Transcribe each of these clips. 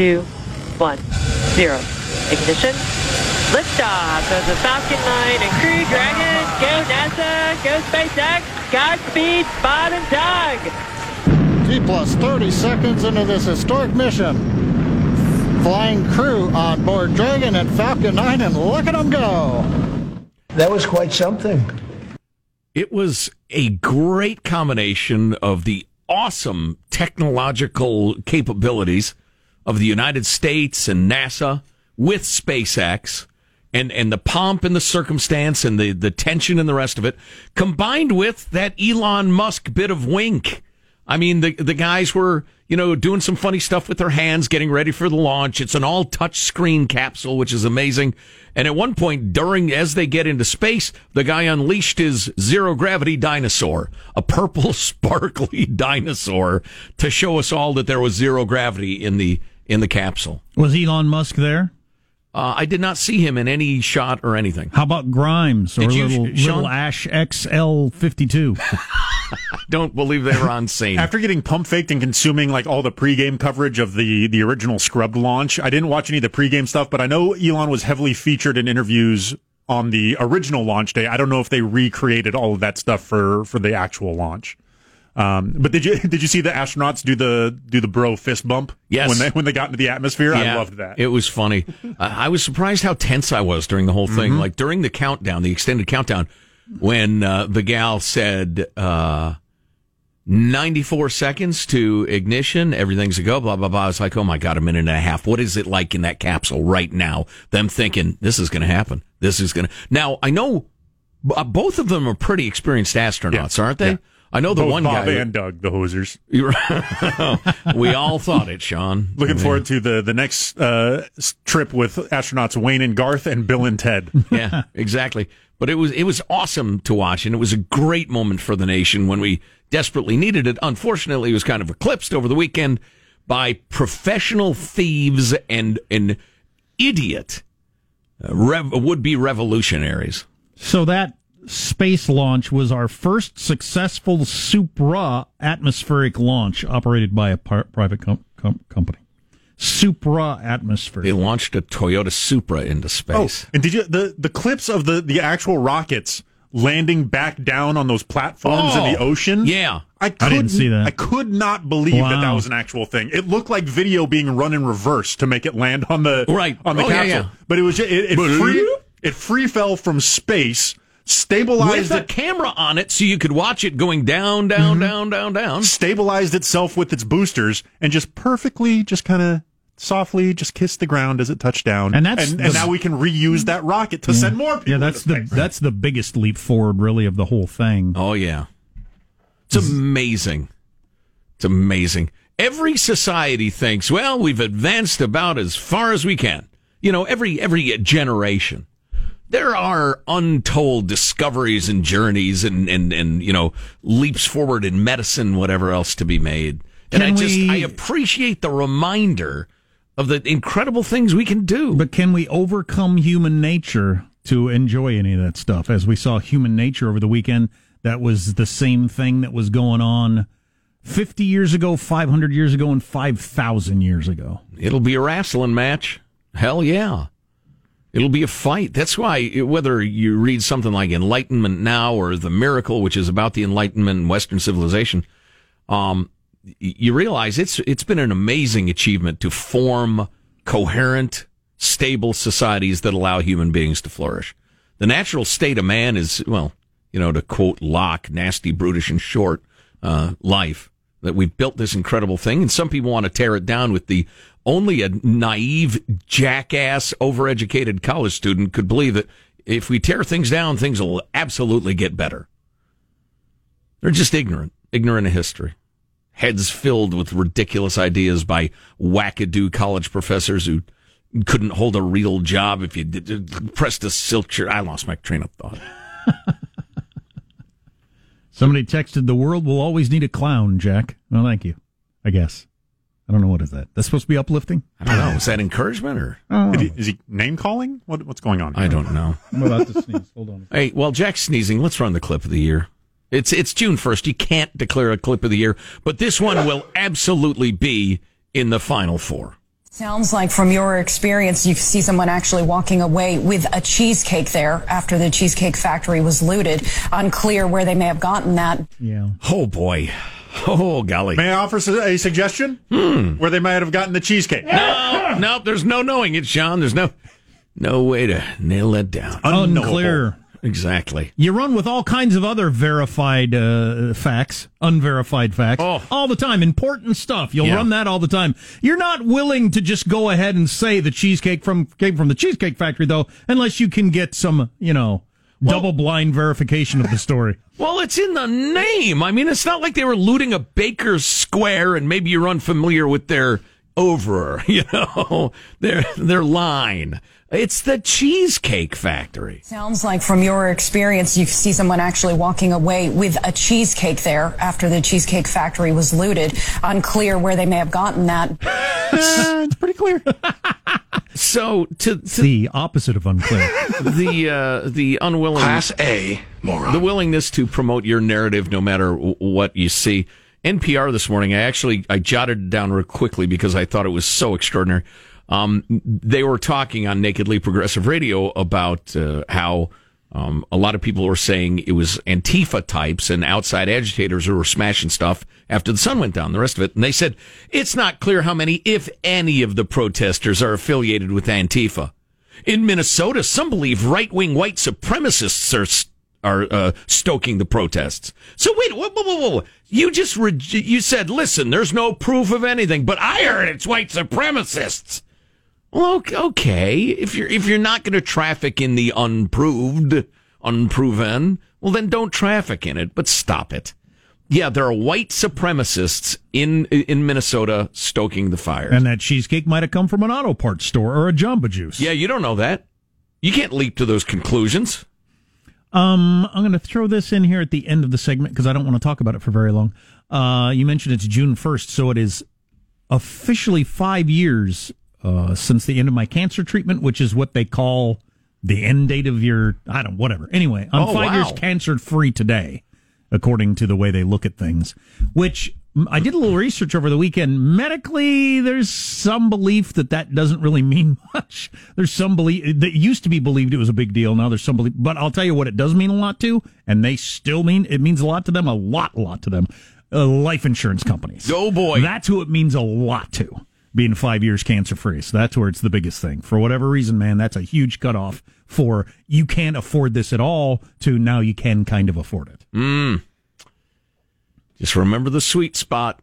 four, three, two, one, zero. Ignition. Liftoff of the Falcon 9 and Crew Dragon. Go NASA. Go SpaceX. Godspeed, Bob and Doug. T plus 30 seconds into this historic mission. Flying crew on board Dragon and Falcon 9, and look at them go. That was quite something. It was a great combination of the awesome technological capabilities of the United States and NASA with SpaceX and, and the pomp and the circumstance and the, the tension and the rest of it, combined with that Elon Musk bit of wink. I mean, the, the guys were, you know, doing some funny stuff with their hands, getting ready for the launch. It's an all touch screen capsule, which is amazing. And at one point during, as they get into space, the guy unleashed his zero gravity dinosaur, a purple sparkly dinosaur to show us all that there was zero gravity in the, in the capsule. Was Elon Musk there? Uh, I did not see him in any shot or anything. How about Grimes or Did you, little, little Ash XL fifty two? Don't believe they were on scene. After getting pump faked and consuming like all the pregame coverage of the the original Scrubbed launch, I didn't watch any of the pregame stuff, but I know Elon was heavily featured in interviews on the original launch day. I don't know if they recreated all of that stuff for for the actual launch. Um, but did you did you see the astronauts do the do the bro fist bump? Yes. When they when they got into the atmosphere, I loved that. It was funny. I I was surprised how tense I was during the whole thing. Mm-hmm. Like during the countdown, the extended countdown, when uh, the gal said uh, 94 seconds to ignition, everything's a go, blah, blah, blah. I was like, oh my God, a minute and a half. What is it like in that capsule right now? Them thinking, this is going to happen. This is going to. Now, I know uh, both of them are pretty experienced astronauts, Yeah. aren't they? Yeah. I know the Both one Bob guy. and Doug, the hosers. we all thought it, Sean. Looking I mean, forward to the the next uh, trip with astronauts Wayne and Garth and Bill and Ted. yeah, exactly. But it was it was awesome to watch, and it was a great moment for the nation when we desperately needed it. Unfortunately, it was kind of eclipsed over the weekend by professional thieves and and idiot uh, rev- would be revolutionaries. So that space launch was our first successful supra atmospheric launch operated by a par- private com- com- company. Supra atmosphere. They launched a Toyota Supra into space. Oh, space. and did you the the clips of the the actual rockets landing back down on those platforms in the Oh, ocean? yeah. I, I didn't see that. I could not believe that that was an actual thing. It looked like video being run in reverse to make it land on the Right. on the Oh, yeah, capsule. yeah. But it was ju- it, it free it free fell from space, stabilized With a it, camera on it, so you could watch it going down, down, Mm-hmm. down, down, down. stabilized itself with its boosters, and just perfectly, just kind of. Softly, just kissed the ground as it touched down, And that's and, the- and now we can reuse that rocket to send more people. yeah, that's the space. that's the biggest leap forward, really, of the whole thing. Oh yeah. It's amazing. It's amazing. Every society thinks, well, we've advanced about as far as we can. You know, every every generation. There are untold discoveries and journeys and, and, and you know, leaps forward in medicine, whatever else to be made. And Can I just we- I appreciate the reminder of the incredible things we can do. But can we overcome human nature to enjoy any of that stuff? As we saw human nature over the weekend, that was the same thing that was going on 50 years ago, 500 years ago, and 5,000 years ago. It'll be a wrestling match. Hell yeah. It'll be a fight. That's why whether you read something like Enlightenment Now or The Miracle, which is about the Enlightenment and Western civilization, um, you realize it's it's been an amazing achievement to form coherent, stable societies that allow human beings to flourish. The natural state of man is, well, you know, to quote Locke, nasty, brutish, and short uh, life. That we've built this incredible thing, and some people want to tear it down with the only a naive, jackass, overeducated college student could believe that if we tear things down, things will absolutely get better. They're just ignorant, ignorant of history. Heads filled with ridiculous ideas by wackadoo college professors who couldn't hold a real job if you did, pressed a silk shirt. I lost my train of thought. Somebody texted, "The world will always need a clown." Jack, well, thank you. I guess I don't know what is that. That's supposed to be uplifting. I don't know. Is that encouragement or? Oh. Is he, is he name calling? What, what's going on? I don't know. I'm about to sneeze. Hold on. Hey, well, Jack's sneezing. Let's run the clip of the year. It's it's June first. You can't declare a clip of the year, but this one will absolutely be in the final four. Sounds like from your experience, you see someone actually walking away with a cheesecake there after the Cheesecake Factory was looted. Unclear where they may have gotten that. Yeah. Oh boy. Oh golly. May I offer a suggestion? Hmm. Where they might have gotten the cheesecake. No, no, there's no knowing it, Sean. There's no no way to nail that down. Unknowable. Unclear. Exactly. You run with all kinds of other verified uh, facts, unverified facts, Oh. all the time. Important stuff. You'll Yeah. run that all the time. You're not willing to just go ahead and say the cheesecake from came from the Cheesecake Factory, though, unless you can get some, you know, double blind verification of the story. Well, it's in the name. I mean, it's not like they were looting a Bakers Square and maybe you're unfamiliar with their over, you know, their their line. It's the Cheesecake Factory. Sounds like from your experience, you see someone actually walking away with a cheesecake there after the Cheesecake Factory was looted. Unclear where they may have gotten that. it's pretty clear. So to, to The opposite of unclear. the uh, the unwilling Class A, moron. the willingness to promote your narrative no matter w- what you see. NPR this morning, I actually I jotted it down real quickly because I thought it was so extraordinary. Um, they were talking on Nakedly Progressive Radio about uh, how um, a lot of people were saying it was Antifa types and outside agitators who were smashing stuff after the sun went down. The rest of it, and they said it's not clear how many, if any, of the protesters are affiliated with Antifa. In Minnesota, some believe right wing white supremacists are are uh, stoking the protests. So wait, whoa, whoa, whoa, whoa. You just re- you said, listen, there's no proof of anything, but I heard it's white supremacists. Well, ok- okay, if you're if you're not going to traffic in the unproved, unproven, well then don't traffic in it, but stop it. Yeah, there are white supremacists in in Minnesota stoking the fire. and that cheesecake might have come from an auto parts store or a Jamba Juice. Yeah, you don't know that. You can't leap to those conclusions. Um, I'm going to throw this in here at the end of the segment because I don't want to talk about it for very long. Uh, you mentioned it's June 1st, so it is officially five years uh, since the end of my cancer treatment, which is what they call the end date of your, I don't, whatever. Anyway, I'm Oh, five wow. years cancer free today, according to the way they look at things, which mm, I did a little research over the weekend. Medically, there's some belief that that doesn't really mean much. There's some belief that used to be believed it was a big deal. Now there's some belief, but I'll tell you what it does mean a lot to, and they still mean it means a lot to them, a lot, a lot to them. Uh, life insurance companies. Oh, boy. that's who it means a lot to. Being five years cancer free, so that's where it's the biggest thing. For whatever reason, man, that's a huge cutoff. For you can't afford this at all. To now you can kind of afford it. Just remember the sweet spot.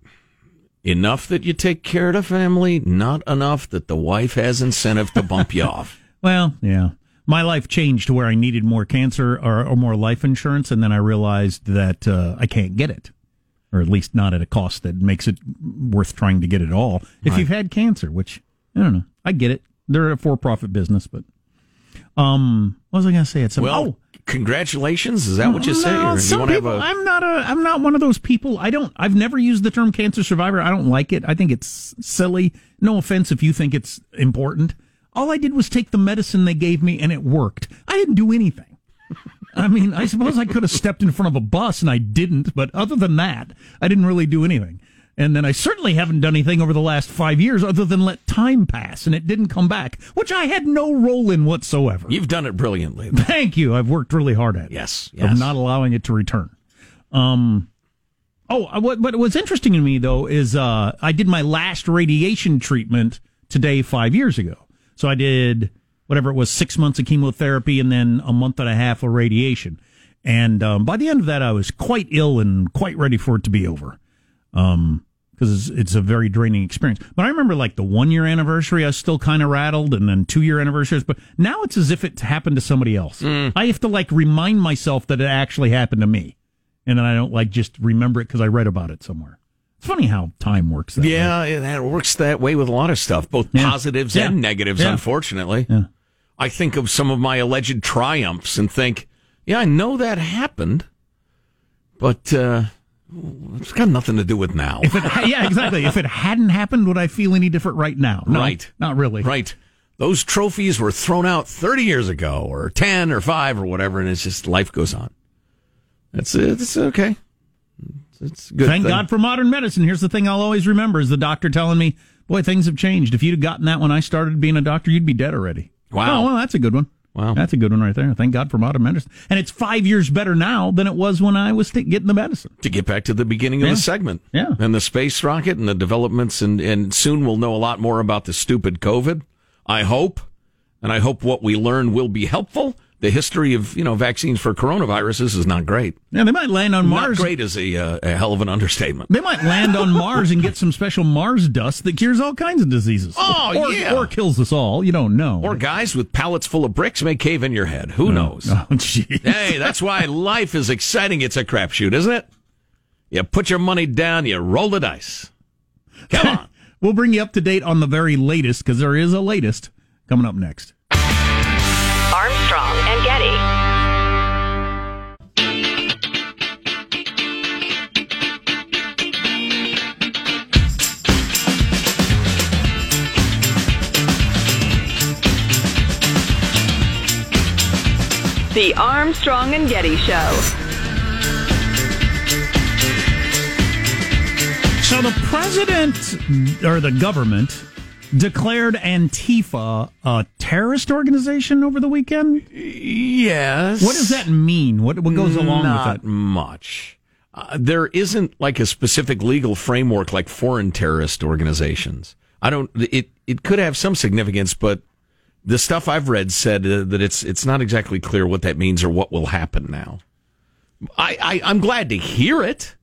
Enough that you take care of the family, not enough that the wife has incentive to bump you off. Well, yeah. My life changed to where I needed more cancer or, or more life insurance, and then I realized that uh, I can't get it, or at least not at a cost that makes it worth trying to get it all. If you've had cancer, which I don't know, I get it. They're a for-profit business, but um, what was I going to say? It's Well, oh, congratulations. Is that what you say? no, Or you some have people, a I'm not a. I'm not one of those people. I don't. I've never used the term cancer survivor. I don't like it. I think it's silly. No offense if you think it's important. All I did was take the medicine they gave me, and it worked. I didn't do anything. I mean, I suppose I could have stepped in front of a bus, and I didn't. But other than that, I didn't really do anything. And then I certainly haven't done anything over the last five years other than let time pass, and it didn't come back, which I had no role in whatsoever. You've done it brilliantly. Thank you. I've worked really hard at it Yes, of yes. not allowing it to return. Um, oh, uh, what what was interesting to me though is uh, I did my last radiation treatment today five years ago. So I did whatever it was, six months of chemotherapy and then a month and a half of radiation. And um, by the end of that, I was quite ill and quite ready for it to be over. Um, because it's, it's a very draining experience. But I remember like the one year anniversary, I was still kind of rattled, and then two year anniversaries. But now it's as if it happened to somebody else. I have to like remind myself that it actually happened to me, and then I don't like just remember it because I read about it somewhere. It's funny how time works. That way. Yeah, yeah, that works that way with a lot of stuff, both Yeah. positives Yeah. and negatives, Yeah. unfortunately. I think of some of my alleged triumphs and think, yeah, I know that happened, but uh, it's got nothing to do with now. If it, yeah, exactly. If it hadn't happened, would I feel any different right now? No, Right. Not really. Right. Those trophies were thrown out 30 years ago, or 10 or 5 or whatever, and it's just life goes on. It's it's okay. It's, good. Thank thing. God for modern medicine. Here's the thing I'll always remember is the doctor telling me, boy, things have changed. If you'd have gotten that when I started being a doctor, you'd be dead already. Wow. Oh, well, that's a good one. Wow. That's a good one right there. Thank God for modern medicine. And it's five years better now than it was when I was getting the medicine. to get back to the beginning of Yeah. the segment. Yeah. And the space rocket and the developments, and, and soon we'll know a lot more about the stupid COVID. I hope. And I hope what we learn will be helpful. The history of, you know, vaccines for coronaviruses is not great. Yeah, they might land on Mars. Not great is a, uh, a hell of an understatement. They might land on Mars and get some special Mars dust that cures all kinds of diseases. Oh, or, yeah. Or kills us all. You don't know. Or guys with pallets full of bricks may cave in your head. Who knows? Oh, jeez. hey, that's why life is exciting. It's a crapshoot, isn't it? You put your money down, you roll the dice. Come on. We'll bring you up to date on the very latest because there is a latest coming up next. The Armstrong and Getty Show. So the president or the government declared Antifa a terrorist organization over the weekend. Yes. What does that mean? What what goes along Not with that? much. Uh, there isn't like a specific legal framework like foreign terrorist organizations. I don't. It it could have some significance, but the stuff I've read said uh, that it's it's not exactly clear what that means or what will happen now. I, I I'm glad to hear it.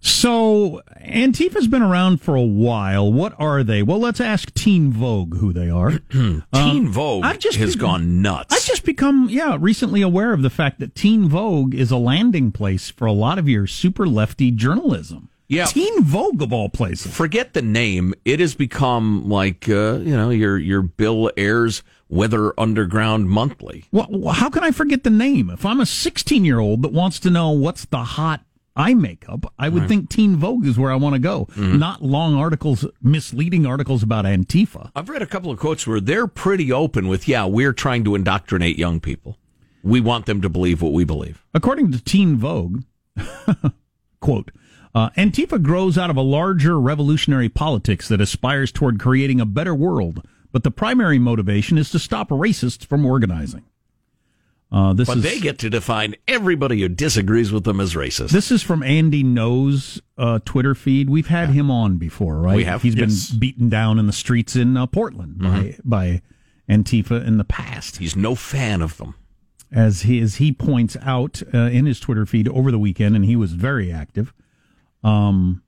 So Antifa's been around for a while. What are they? Well, let's ask Teen Vogue who they are. Teen Vogue I've just has been- gone nuts. I've just become, yeah, recently aware of the fact that Teen Vogue is a landing place for a lot of your super lefty journalism. Yeah. Teen Vogue of all places. forget the name. It has become like uh, you know your your Bill Ayers Weather Underground Monthly. Well, how can I forget the name? If I'm a 16 year old that wants to know what's the hot eye makeup, I would think Teen Vogue is where I want to go, not long articles, misleading articles about Antifa. I've read a couple of quotes where they're pretty open with, yeah, we're trying to indoctrinate young people. We want them to believe what we believe. According to Teen Vogue, quote, uh, Antifa grows out of a larger revolutionary politics that aspires toward creating a better world, but the primary motivation is to stop racists from organizing. Uh, this But is they get to define everybody who disagrees with them as racist. this is from Andy Ngo uh, Twitter feed. We've had him on before, right? We have, He's yes. been beaten down in the streets in uh, Portland by by Antifa in the past. He's no fan of them. as he as he points out uh, in his Twitter feed over the weekend, and he was very active. Um,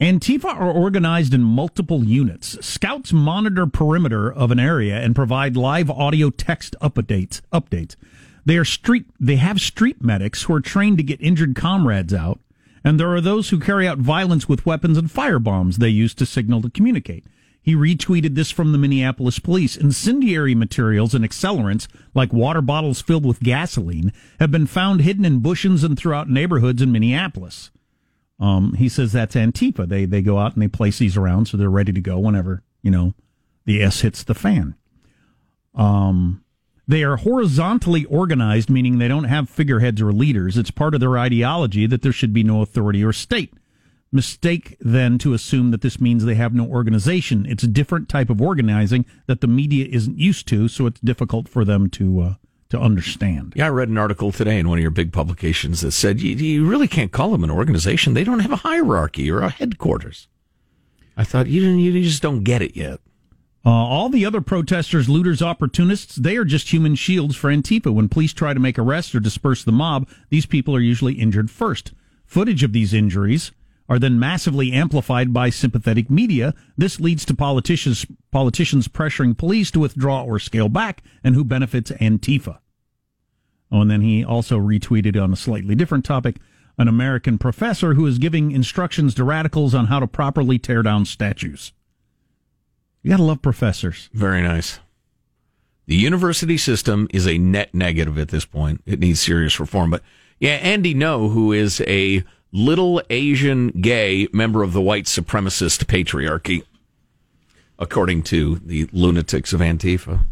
Antifa are organized in multiple units. Scouts monitor perimeter of an area and provide live audio text updates. Updates. They are street. They have street medics who are trained to get injured comrades out, and there are those who carry out violence with weapons and firebombs they use to signal to communicate. He retweeted this from the Minneapolis police. Incendiary materials and accelerants, like water bottles filled with gasoline, have been found hidden in bushes and throughout neighborhoods in Minneapolis. Um, he says that's Antifa. They they go out and they place these around so they're ready to go whenever you know the S hits the fan. Um, they are horizontally organized, meaning they don't have figureheads or leaders. It's part of their ideology that there should be no authority or state. Mistake then to assume that this means they have no organization. It's a different type of organizing that the media isn't used to, so it's difficult for them to uh, to understand. Yeah, I read an article today in one of your big publications that said you, you really can't call them an organization. They don't have a hierarchy or a headquarters. I thought you didn't, you just don't get it yet. Uh, all the other protesters, looters, opportunists, they are just human shields for Antifa. When police try to make arrests or disperse the mob, these people are usually injured first. Footage of these injuries are then massively amplified by sympathetic media. This leads to politicians politicians pressuring police to withdraw or scale back, and who benefits Antifa. Oh, and then he also retweeted on a slightly different topic an American professor who is giving instructions to radicals on how to properly tear down statues. You gotta love professors. Very nice. The university system is a net negative at this point. It needs serious reform. But yeah, Andy Ngo, who is a little Asian gay member of the white supremacist patriarchy, according to the lunatics of Antifa.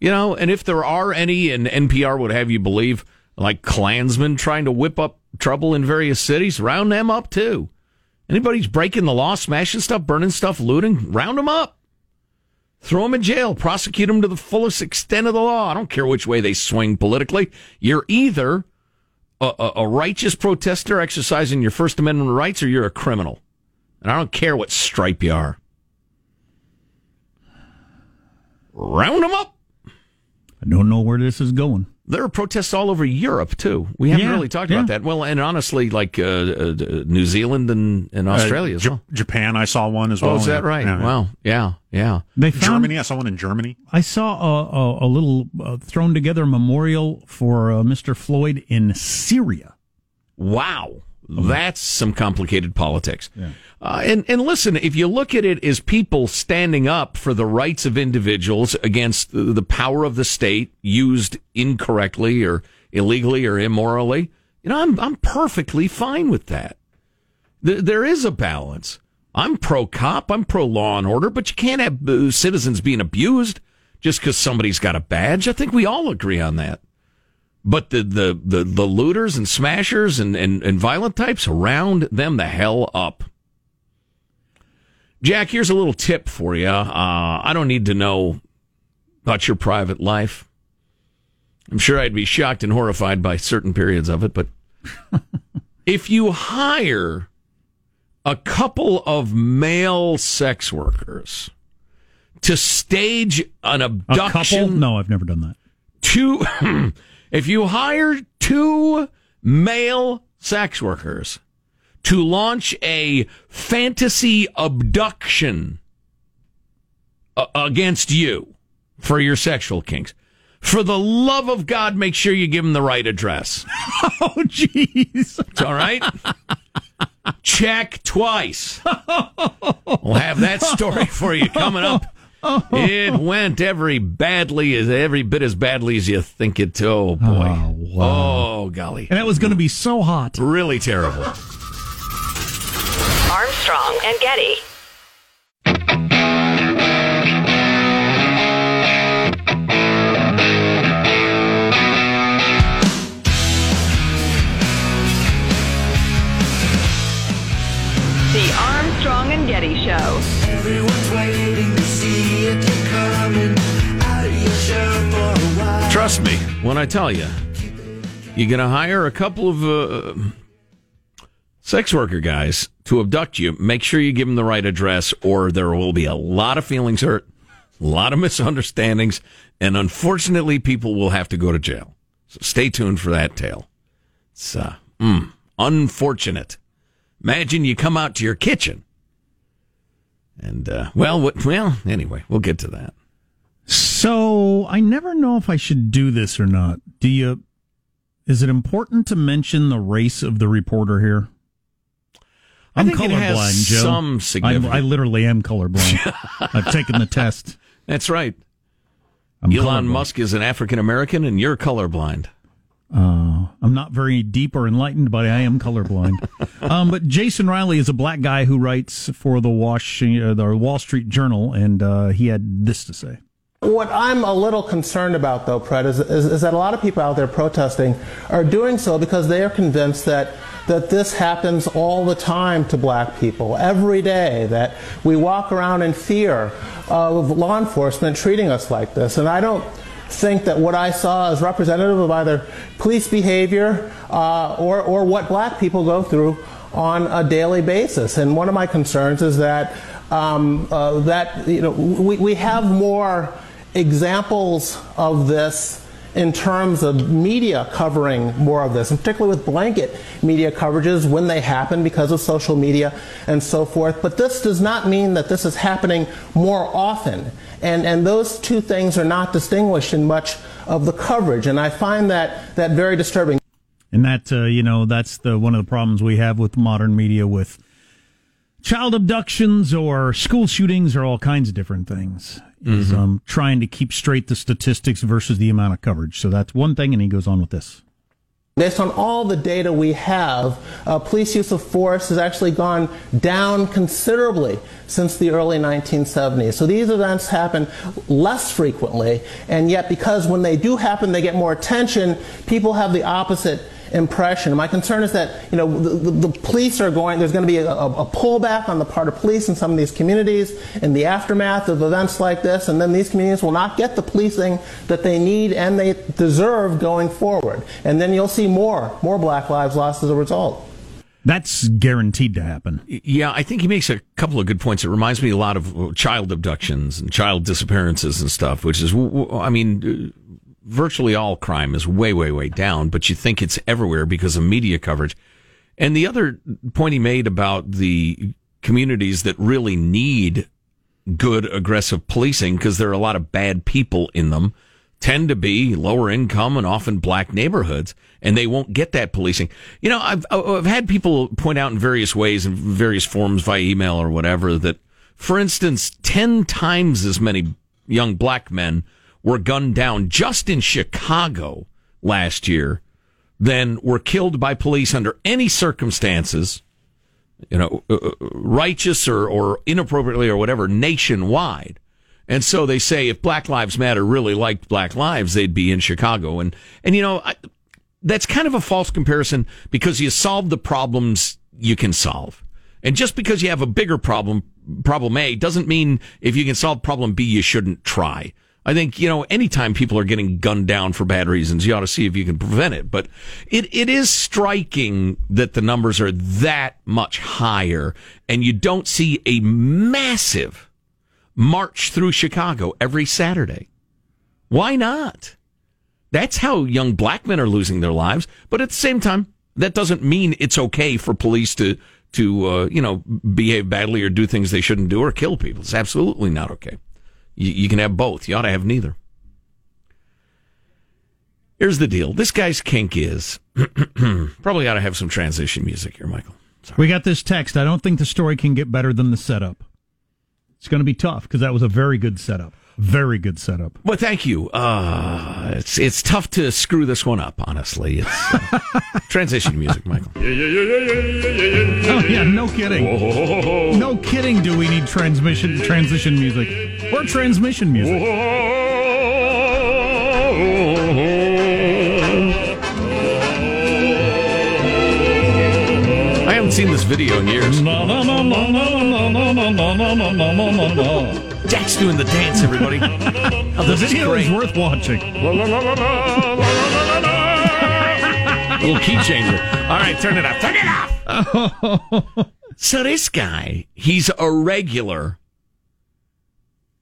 You know, and if there are any, and NPR would have you believe, like Klansmen trying to whip up trouble in various cities, round them up too. Anybody's breaking the law, smashing stuff, burning stuff, looting, round them up. Throw them in jail, prosecute them to the fullest extent of the law. I don't care which way they swing politically. You're either a, a, righteous protester exercising your First Amendment rights or you're a criminal. And I don't care what stripe you are. Round them up. I don't know where this is going. There are protests all over Europe too. We haven't Yeah, really talked yeah. about that. Well, and honestly, like uh, uh, New Zealand and, and Australia Uh, as J- well. Japan, I saw one as well. Oh, is that right? Yeah, yeah. Wow. Yeah. Yeah. They found, Germany, I saw one in Germany. I saw a, a, a little uh, thrown together memorial for uh, Mr. Floyd in Syria. Wow. That's some complicated politics. Uh, and, and listen, if you look at it as people standing up for the rights of individuals against the, power of the state used incorrectly or illegally or immorally, you know, I'm, I'm perfectly fine with that. There, there is a balance. I'm pro cop, I'm pro law and order, but you can't have uh, citizens being abused just because somebody's got a badge. I think we all agree on that. But the, the, the, the looters and smashers and, and, and violent types, round them the hell up. Jack, here's a little tip for you. Uh, I don't need to know about your private life. I'm sure I'd be shocked and horrified by certain periods of it, but if you hire a couple of male sex workers to stage an A abduction couple? No, I've never done that. two if you hire two male sex workers to launch a fantasy abduction uh, against you for your sexual kinks for the love of god make sure you give them the right address. Oh, jeez. all right. Check twice. We'll have that story for you coming up Oh. it went every badly as every bit as badly as you think it. Oh boy! Oh, wow. Oh golly! And that was going to be so hot. Really terrible. Armstrong and Getty. The Armstrong and Getty Show. Trust me when I tell you, you're going to hire a couple of uh, sex worker guys to abduct you. Make sure you give them the right address, or there will be a lot of feelings hurt, a lot of misunderstandings, and unfortunately, people will have to go to jail. So stay tuned for that tale. It's uh, mm, unfortunate. Imagine you come out to your kitchen. And, uh, well, what, well, anyway, we'll get to that. So I never know if I should do this or not. Do you? Is it important to mention the race of the reporter here? I'm think it has colorblind, Joe. some significance. I literally am colorblind. I've taken the test. That's right. I'm Elon colorblind. Musk is an African American, and you're colorblind. Uh, I'm not very deep or enlightened, but I am colorblind. um, but Jason Riley is a black guy who writes for the Wash, uh, the Wall Street Journal, and uh, he had this to say. What I'm a little concerned about, though, Pred, is, is, is that a lot of people out there protesting are doing so because they are convinced that that this happens all the time to black people, every day, that we walk around in fear of law enforcement treating us like this. And I don't think that what I saw is representative of either police behavior uh, or, or what black people go through on a daily basis. And one of my concerns is that um, uh, that you know we, we have more examples of this in terms of media covering more of this, and particularly with blanket media coverages when they happen because of social media and so forth. But this does not mean that this is happening more often. And, and those two things are not distinguished in much of the coverage. And I find that, that very disturbing. And that uh, you know that's the one of the problems we have with modern media with child abductions or school shootings or all kinds of different things. Is Mm-hmm. um, trying to keep straight the statistics versus the amount of coverage. So that's one thing. And he goes on with this. Based on all the data we have, uh, police use of force has actually gone down considerably since the early 1970s. So these events happen less frequently, and yet because when they do happen, they get more attention, people have the opposite impression. My concern is that you know the, the, the police are going. There's going to be a, a, a pullback on the part of police in some of these communities in the aftermath of events like this, and then these communities will not get the policing that they need and they deserve going forward. And then you'll see more more Black lives lost as a result. That's guaranteed to happen. Yeah, I think he makes a couple of good points. It reminds me a lot of uh, child abductions and child disappearances and stuff, which is, I mean, uh, virtually all crime is way, way, way down, but you think it's everywhere because of media coverage. And the other point he made about the communities that really need good aggressive policing because there are a lot of bad people in them tend to be lower income and often black neighborhoods and they won't get that policing. You know, I've, I've had people point out in various ways in various forms via email or whatever that, for instance, 10 times as many young black men were gunned down just in Chicago last year than were killed by police under any circumstances, you know, uh, uh, righteous or, or inappropriately or whatever, nationwide. And so they say if Black Lives Matter really liked Black Lives, they'd be in Chicago. And, and you know, I, that's kind of a false comparison because you solve the problems you can solve. And just because you have a bigger problem, problem A, doesn't mean if you can solve problem B, you shouldn't try. I think, you know, anytime people are getting gunned down for bad reasons, you ought to see if you can prevent it. But it, it is striking that the numbers are that much higher and you don't see a massive march through Chicago every Saturday. Why not? That's how young black men are losing their lives. But at the same time, that doesn't mean it's okay for police to, to, uh, you know, behave badly or do things they shouldn't do or kill people. It's absolutely not okay. You, you can have both. You ought to have neither. Here's the deal. This guy's kink is probably ought to have some transition music here, Michael. We got this text. I don't think the story can get better than the setup. It's going to be tough because that was a very good setup. Very good setup. Well, thank you. Uh, it's it's tough to screw this one up, honestly. It's uh, transition music, Michael. Yeah, yeah, yeah, yeah, yeah, yeah. Oh yeah, no kidding. No kidding. Do we need transmission transition music or transmission music? I haven't seen this video in years. Jack's doing the dance, everybody. Oh, The this is video is worth watching. Little key changer. All right, turn it off. Turn it off. so this guy, he's a regular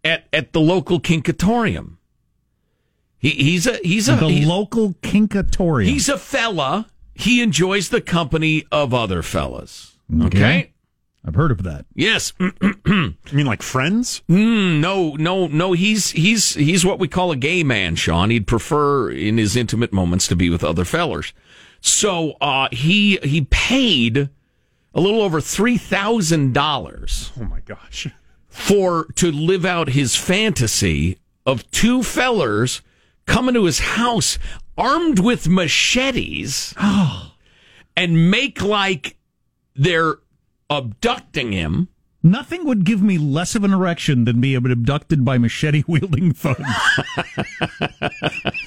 at at the local kinkatorium. He, he's a he's a The he's, local kinkatorium. he's a fella. He enjoys the company of other fellas. Okay. I've heard of that. Yes. You mean like friends? Mm, no, no, no. He's he's he's what we call a gay man, Sean. He'd prefer in his intimate moments to be with other fellers. So uh, he he paid a little over three thousand dollars Oh my gosh. for to live out his fantasy of two fellers coming to his house armed with machetes and make like they're abducting him. Nothing would give me less of an erection than being abducted by machete wielding thugs.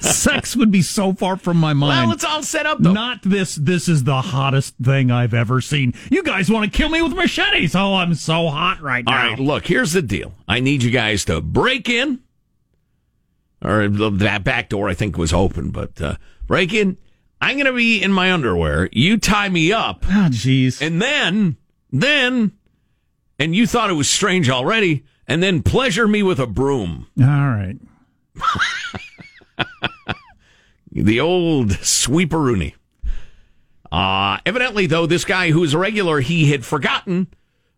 Sex would be so far from my mind. Well, it's all set up though. Not this. This is the hottest thing I've ever seen. You guys want to kill me with machetes? Oh, I'm so hot right now. All right, look, here's the deal. I need you guys to break in, or that back door I think was open, but uh, break in. I'm going to be in my underwear. You tie me up, Oh, jeez. and then, then, and you thought it was strange already, and then pleasure me with a broom. All right. The old sweeperoony. Uh, evidently, though, this guy who is a regular, he had forgotten.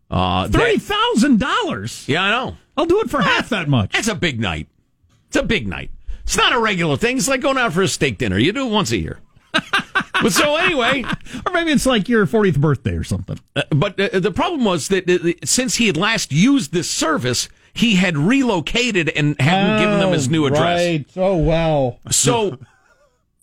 Uh, that- Three thousand dollars. yeah, I know. I'll do it for half that much. That's a big night. It's a big night. It's not a regular thing. It's like going out for a steak dinner. You do it once a year. but so anyway, Or maybe it's like your 40th birthday or something. uh, but uh, the problem was that uh, since he had last used this service, he had relocated and hadn't given them his new address. Right. Oh, wow. So,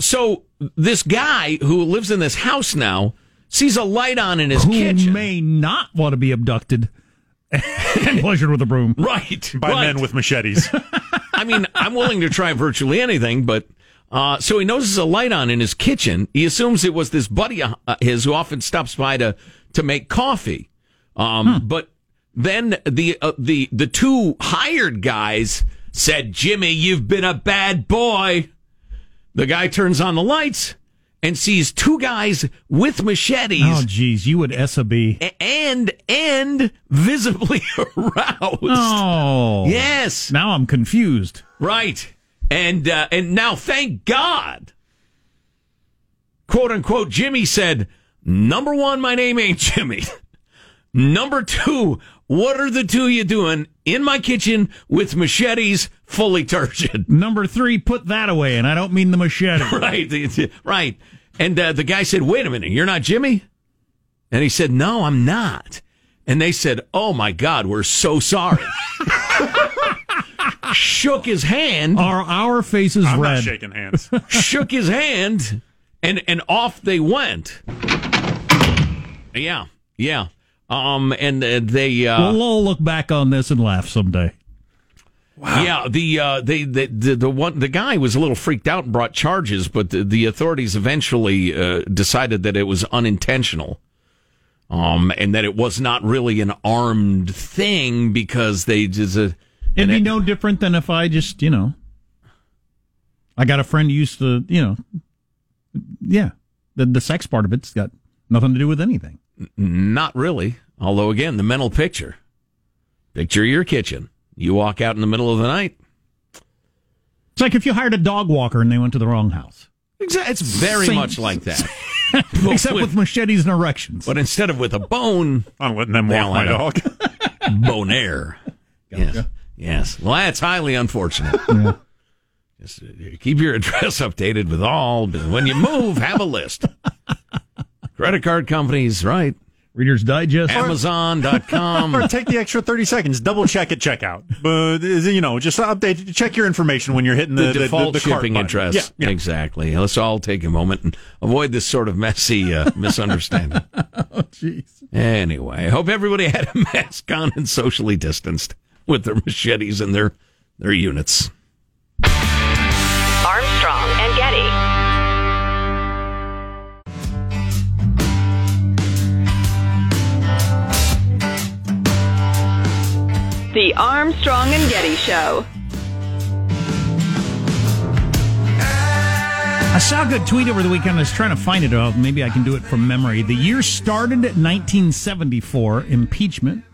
so this guy who lives in this house now sees a light on in his Who kitchen. may not want to be abducted and pleasured with a broom. right. by right. men with machetes. I mean, I'm willing to try virtually anything, but uh, so he notices a light on in his kitchen. He assumes it was this buddy of his who often stops by to to make coffee. Um, But then the uh, the the two hired guys said, "Jimmy, you've been a bad boy." The guy turns on the lights and sees two guys with machetes. Oh, geez, you would SAB. a- and and visibly aroused. Oh, Yes. Now I'm confused. Right. And uh, and now thank God. Quote unquote Jimmy said, "Number 1, my name ain't Jimmy. Number 2, what are the two you doing in my kitchen with machetes fully turgid?" Number three, put that away, and I don't mean the machete. right. Right. And uh, the guy said, "Wait a minute, you're not Jimmy?" And he said, "No, I'm not." And they said, "Oh my God, we're so sorry." Shook his hand. Are our faces I'm red? not shaking hands. shook his hand, and and off they went. Yeah, yeah. Um, and uh, they, uh, We'll all look back on this and laugh someday. yeah, the, uh, they, the, the, the one, the guy was a little freaked out and brought charges, but the, the authorities eventually uh, decided that it was unintentional. Um, and that it was not really an armed thing because they just. Uh, It'd and be it- no different than if I just, you know, I got a friend who used to, you know, yeah, the the sex part of it's got nothing to do with anything. Not really. Although, again, the mental picture. Picture your kitchen. You walk out in the middle of the night. It's like if you hired a dog walker and they went to the wrong house, Exactly. It's very Same- much like that. except with machetes and erections. But instead of with a bone, I'm letting them walk my have dog. bonaire. Yes. Yes. Well, that's highly unfortunate. Just uh, keep your address updated with all. When you move, have a list. Credit card companies, right? Reader's Digest. Amazon.com. or take the extra 30 seconds, double check at checkout. But, uh, you know, just update, check your information when you're hitting the, the, default the, the cart shipping button. address. Yeah, yeah. Exactly. Let's all take a moment and avoid this sort of messy uh, misunderstanding. Oh, jeez. Anyway, I hope everybody had a mask on and socially distanced with their machetes and their their units. Armstrong and Getty. The Armstrong and Getty Show. I saw a good tweet over the weekend. I was trying to find it. Oh, maybe I can do it from memory. The year started at 1974, impeachment.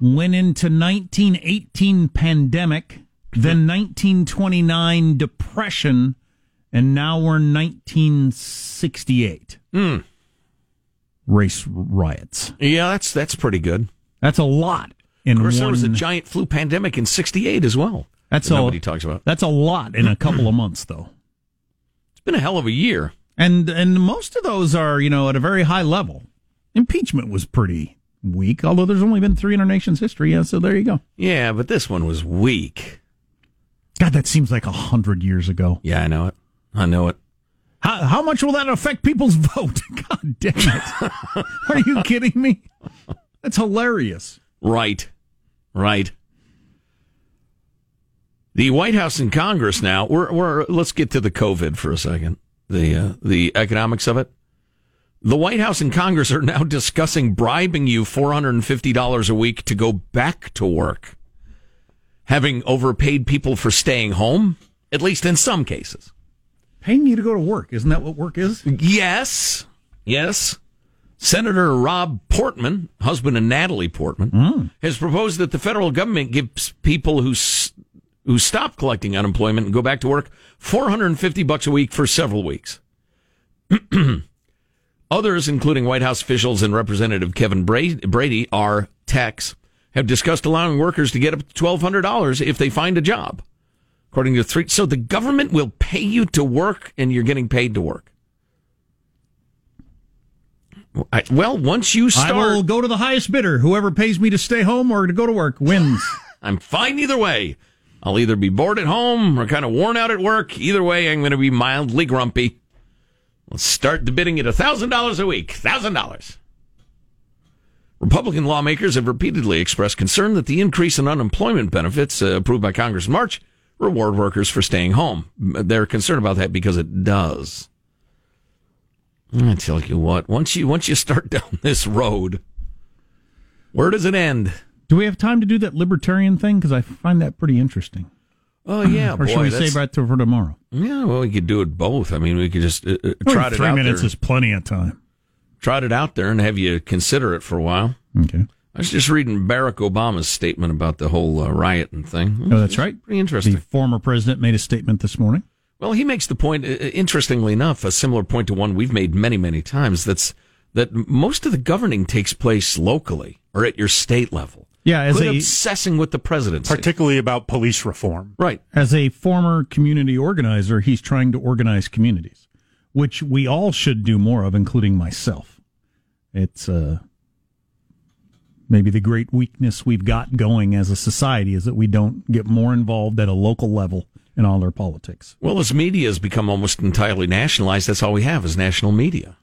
Went into 1918, pandemic. Then 1929, depression. And now we're in 1968. Hmm. Race riots. Yeah, that's that's pretty good. That's a lot. In Of course, one, there was a giant flu pandemic in '68 as well. That's that all. nobody talks about. That's a lot in a couple of months, though. It's been a hell of a year. And and most of those are, you know, at a very high level. Impeachment was pretty weak, although there's only been three in our nation's history. Yeah, so there you go. Yeah, but this one was weak. God, that seems like a hundred years ago. Yeah, I know it. I know it. How how much will that affect people's vote? God damn it! are you kidding me? That's hilarious. Right. Right. The White House and Congress now, we're, we're let's get to the COVID for a second. The uh, the economics of it. The White House and Congress are now discussing bribing you $450 a week to go back to work. Having overpaid people for staying home, at least in some cases. Paying you to go to work isn't that what work is? Yes. Yes. Senator Rob Portman, husband of Natalie Portman, hmm. has proposed that the federal government gives people who who stop collecting unemployment and go back to work 450 bucks a week for several weeks. Others, including White House officials and Representative Kevin Brady, are techs, have discussed allowing workers to get up to $1,200 if they find a job. According to three, so the government will pay you to work and you're getting paid to work. I, well, once you start. I will go to the highest bidder. Whoever pays me to stay home or to go to work wins. I'm fine either way. I'll either be bored at home or kind of worn out at work. Either way, I'm going to be mildly grumpy. Let's start the bidding at $1,000 a week. $1,000. Republican lawmakers have repeatedly expressed concern that the increase in unemployment benefits uh, approved by Congress in March reward workers for staying home. They're concerned about that because it does. I tell you what, once you once you start down this road, where does it end? Do we have time to do that libertarian thing? Because I find that pretty interesting. Oh yeah, or boy, should we that's- save that for tomorrow? Yeah, well, we could do it both. I mean, we could just uh, uh, Well, it three minutes there. is plenty of time. trot it out there and have you consider it for a while. Okay. I was just reading Barack Obama's statement about the whole uh, riot and thing. Oh, that's right. Pretty interesting. The former president made a statement this morning. Well, he makes the point, uh, interestingly enough, a similar point to one we've made many, many times. That's that most of the governing takes place locally or at your state level. Yeah, as Quit a obsessing with the presidency. particularly about police reform. Right. as a former community organizer, he's trying to organize communities, which we all should do more of, including myself. It's uh, maybe the great weakness we've got going as a society is that we don't get more involved at a local level in all our politics. Well, as media has become almost entirely nationalized, that's all we have is national media.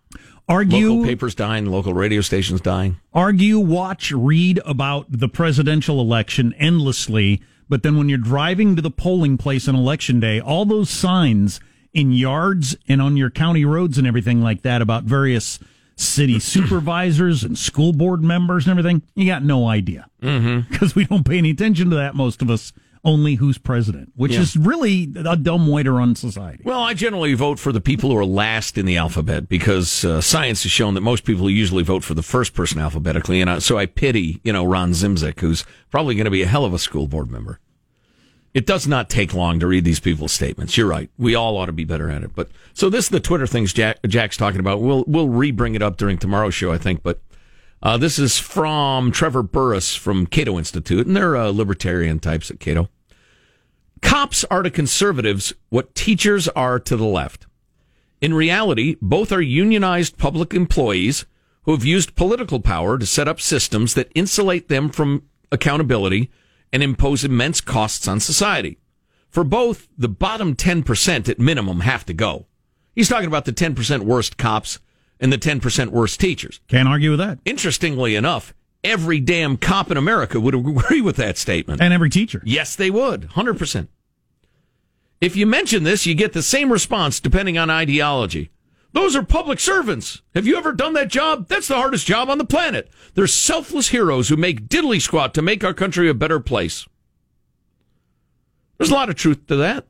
Argue, Local papers dying, local radio stations dying. argue, watch, read about the presidential election endlessly, but then when you're driving to the polling place on election day, all those signs in yards and on your county roads and everything like that about various city supervisors and school board members and everything, you got no idea. Mm-hmm. Because we don't pay any attention to that, most of us, only who's president, which Yeah. is really a dumb way to run society. Well, I generally vote for the people who are last in the alphabet because uh, science has shown that most people usually vote for the first person alphabetically, and I, so I pity, you know, Ron Zimzik, who's probably going to be a hell of a school board member. It does not take long to read these people's statements. You're right. We all ought to be better at it. But so this is the Twitter things Jack, Jack's talking about. We'll we'll re-bring it up during tomorrow's show, I think. But uh, this is from Trevor Burrus from Cato Institute, and they're uh, libertarian types at Cato. Cops are to conservatives what teachers are to the left. In reality, both are unionized public employees who have used political power to set up systems that insulate them from accountability and impose immense costs on society. For both, the bottom 10% at minimum have to go. He's talking about the 10% worst cops and the 10% worst teachers. Can't argue with that. Interestingly enough, every damn cop in America would agree with that statement. And every teacher. Yes, they would. 100%. If you mention this, you get the same response depending on ideology. Those are public servants. Have you ever done that job? That's the hardest job on the planet. They're selfless heroes who make diddly squat to make our country a better place. There's a lot of truth to that.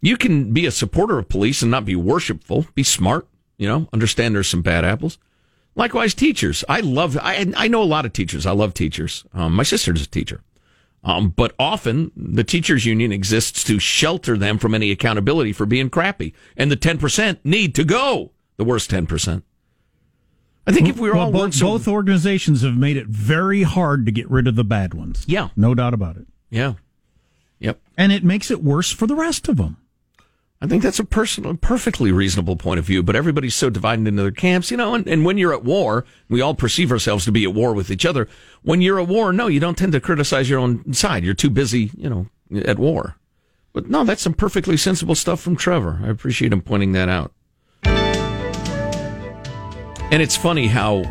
You can be a supporter of police and not be worshipful. Be smart, you know, understand there's some bad apples. Likewise, teachers. I love, I, I know a lot of teachers. I love teachers. Um, my sister's a teacher. Um, but often the teachers union exists to shelter them from any accountability for being crappy. And the 10% need to go. The worst 10%. I think if we were Well, all both, so- both organizations have made it very hard to get rid of the bad ones. Yeah. No doubt about it. Yeah. Yep. And it makes it worse for the rest of them. I think that's a personal, perfectly reasonable point of view, but everybody's so divided into their camps, you know, and, and when you're at war, we all perceive ourselves to be at war with each other. When you're at war, no, you don't tend to criticize your own side. You're too busy, you know, at war. But no, that's some perfectly sensible stuff from Trevor. I appreciate him pointing that out. And it's funny how,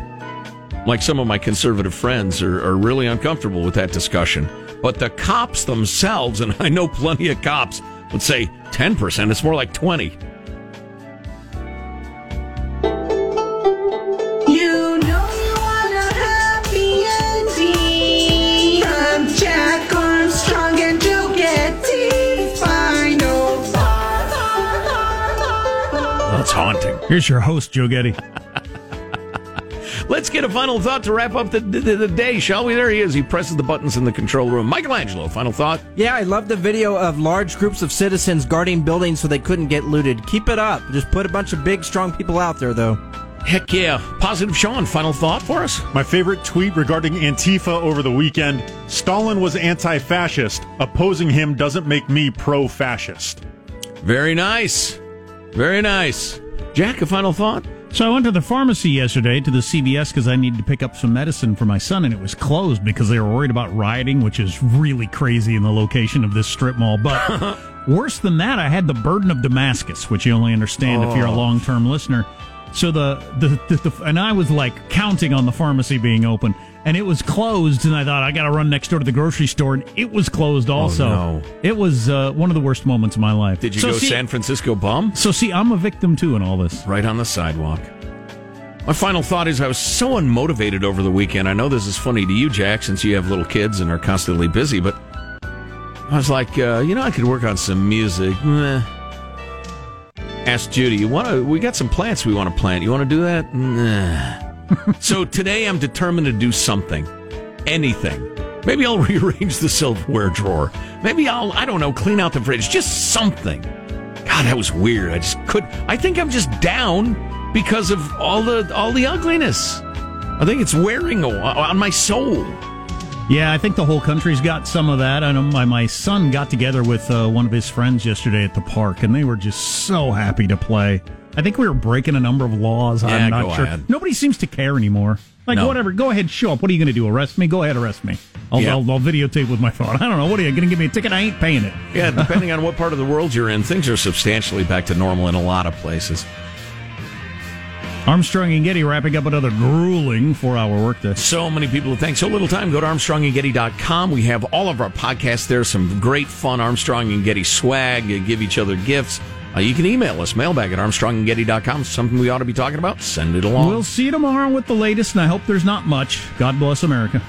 like some of my conservative friends are, are really uncomfortable with that discussion. But the cops themselves, and I know plenty of cops, would say 10%. It's more like 20. You know you want a happy ending. I'm Jack Armstrong and you'll get the final That's haunting. Here's your host, Joe Getty. Let's get a final thought to wrap up the, the, the day, shall we? There he is. He presses the buttons in the control room. Michael Angelo, final thought. Yeah, I love the video of large groups of citizens guarding buildings so they couldn't get looted. Keep it up. Just put a bunch of big, strong people out there, though. Heck yeah. Positive Sean, final thought for us? My favorite tweet regarding Antifa over the weekend Stalin was anti fascist. Opposing him doesn't make me pro fascist. Very nice. Very nice. Jack, a final thought? So I went to the pharmacy yesterday to the CVS because I needed to pick up some medicine for my son, and it was closed because they were worried about rioting, which is really crazy in the location of this strip mall. But worse than that, I had the burden of Damascus, which you only understand if you're a Oh. long term listener. So the, the, the, the and I was like counting on the pharmacy being open, and it was closed. And I thought I got to run next door to the grocery store, and it was closed also. no. It was uh, one of the worst moments of my life. Did you So go see- San Francisco bum? So see, I'm a victim too in all this. Right on the sidewalk. My final thought is I was so unmotivated over the weekend. I know this is funny to you, Jack, since you have little kids and are constantly busy, but I was like, uh, you know, I could work on some music. Meh. Asked Judy, you want to? We got some plants we want to plant. You want to do that? Nah. so today I'm determined to do something, anything. Maybe I'll rearrange the silverware drawer. Maybe I'll, I don't know, clean out the fridge. Just something. God, that was weird. I just could. I think I'm just down because of all the all the ugliness. I think it's wearing on my soul. Yeah, I think the whole country's got some of that. I know my, my son got together with uh, one of his friends yesterday at the park, and they were just so happy to play. I think we were breaking a number of laws. Yeah, I'm not sure. ahead. Nobody seems to care anymore. Like, No. whatever, go ahead, show up. What are you going to do? Arrest me? Go ahead, arrest me. I'll, Yeah. I'll, I'll videotape with my phone. I don't know. What are you going to give me a ticket? I ain't paying it. Yeah, depending on what part of the world you're in, things are substantially back to normal in a lot of places. Armstrong and Getty wrapping up another grueling four hour workday. So many people who think so little time. Go to ArmstrongandGetty.com. We have all of our podcasts there. Some great fun Armstrong and Getty swag. Give each other gifts. Uh, you can email us, mailbag at ArmstrongandGetty.com. Something we ought to be talking about? Send it along. We'll see you tomorrow with the latest, and I hope there's not much. God bless America.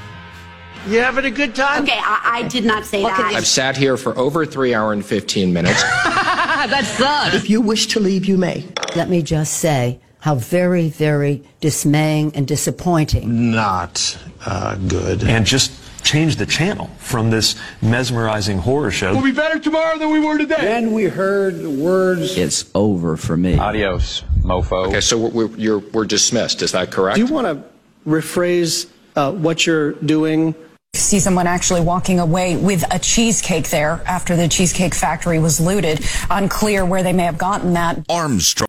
You having a good time? Okay, I, I did not say that. I've sat here for over three hour and 15 minutes. that sucks. If you wish to leave, you may. Let me just say how very, very dismaying and disappointing. Not uh, good. And just change the channel from this mesmerizing horror show. We'll be better tomorrow than we were today. Then we heard the words. It's over for me. Adios, mofo. Okay, so we're, you're, we're dismissed. Is that correct? Do you want to rephrase uh, what you're doing? See someone actually walking away with a cheesecake there after the Cheesecake Factory was looted. Unclear where they may have gotten that. Armstrong.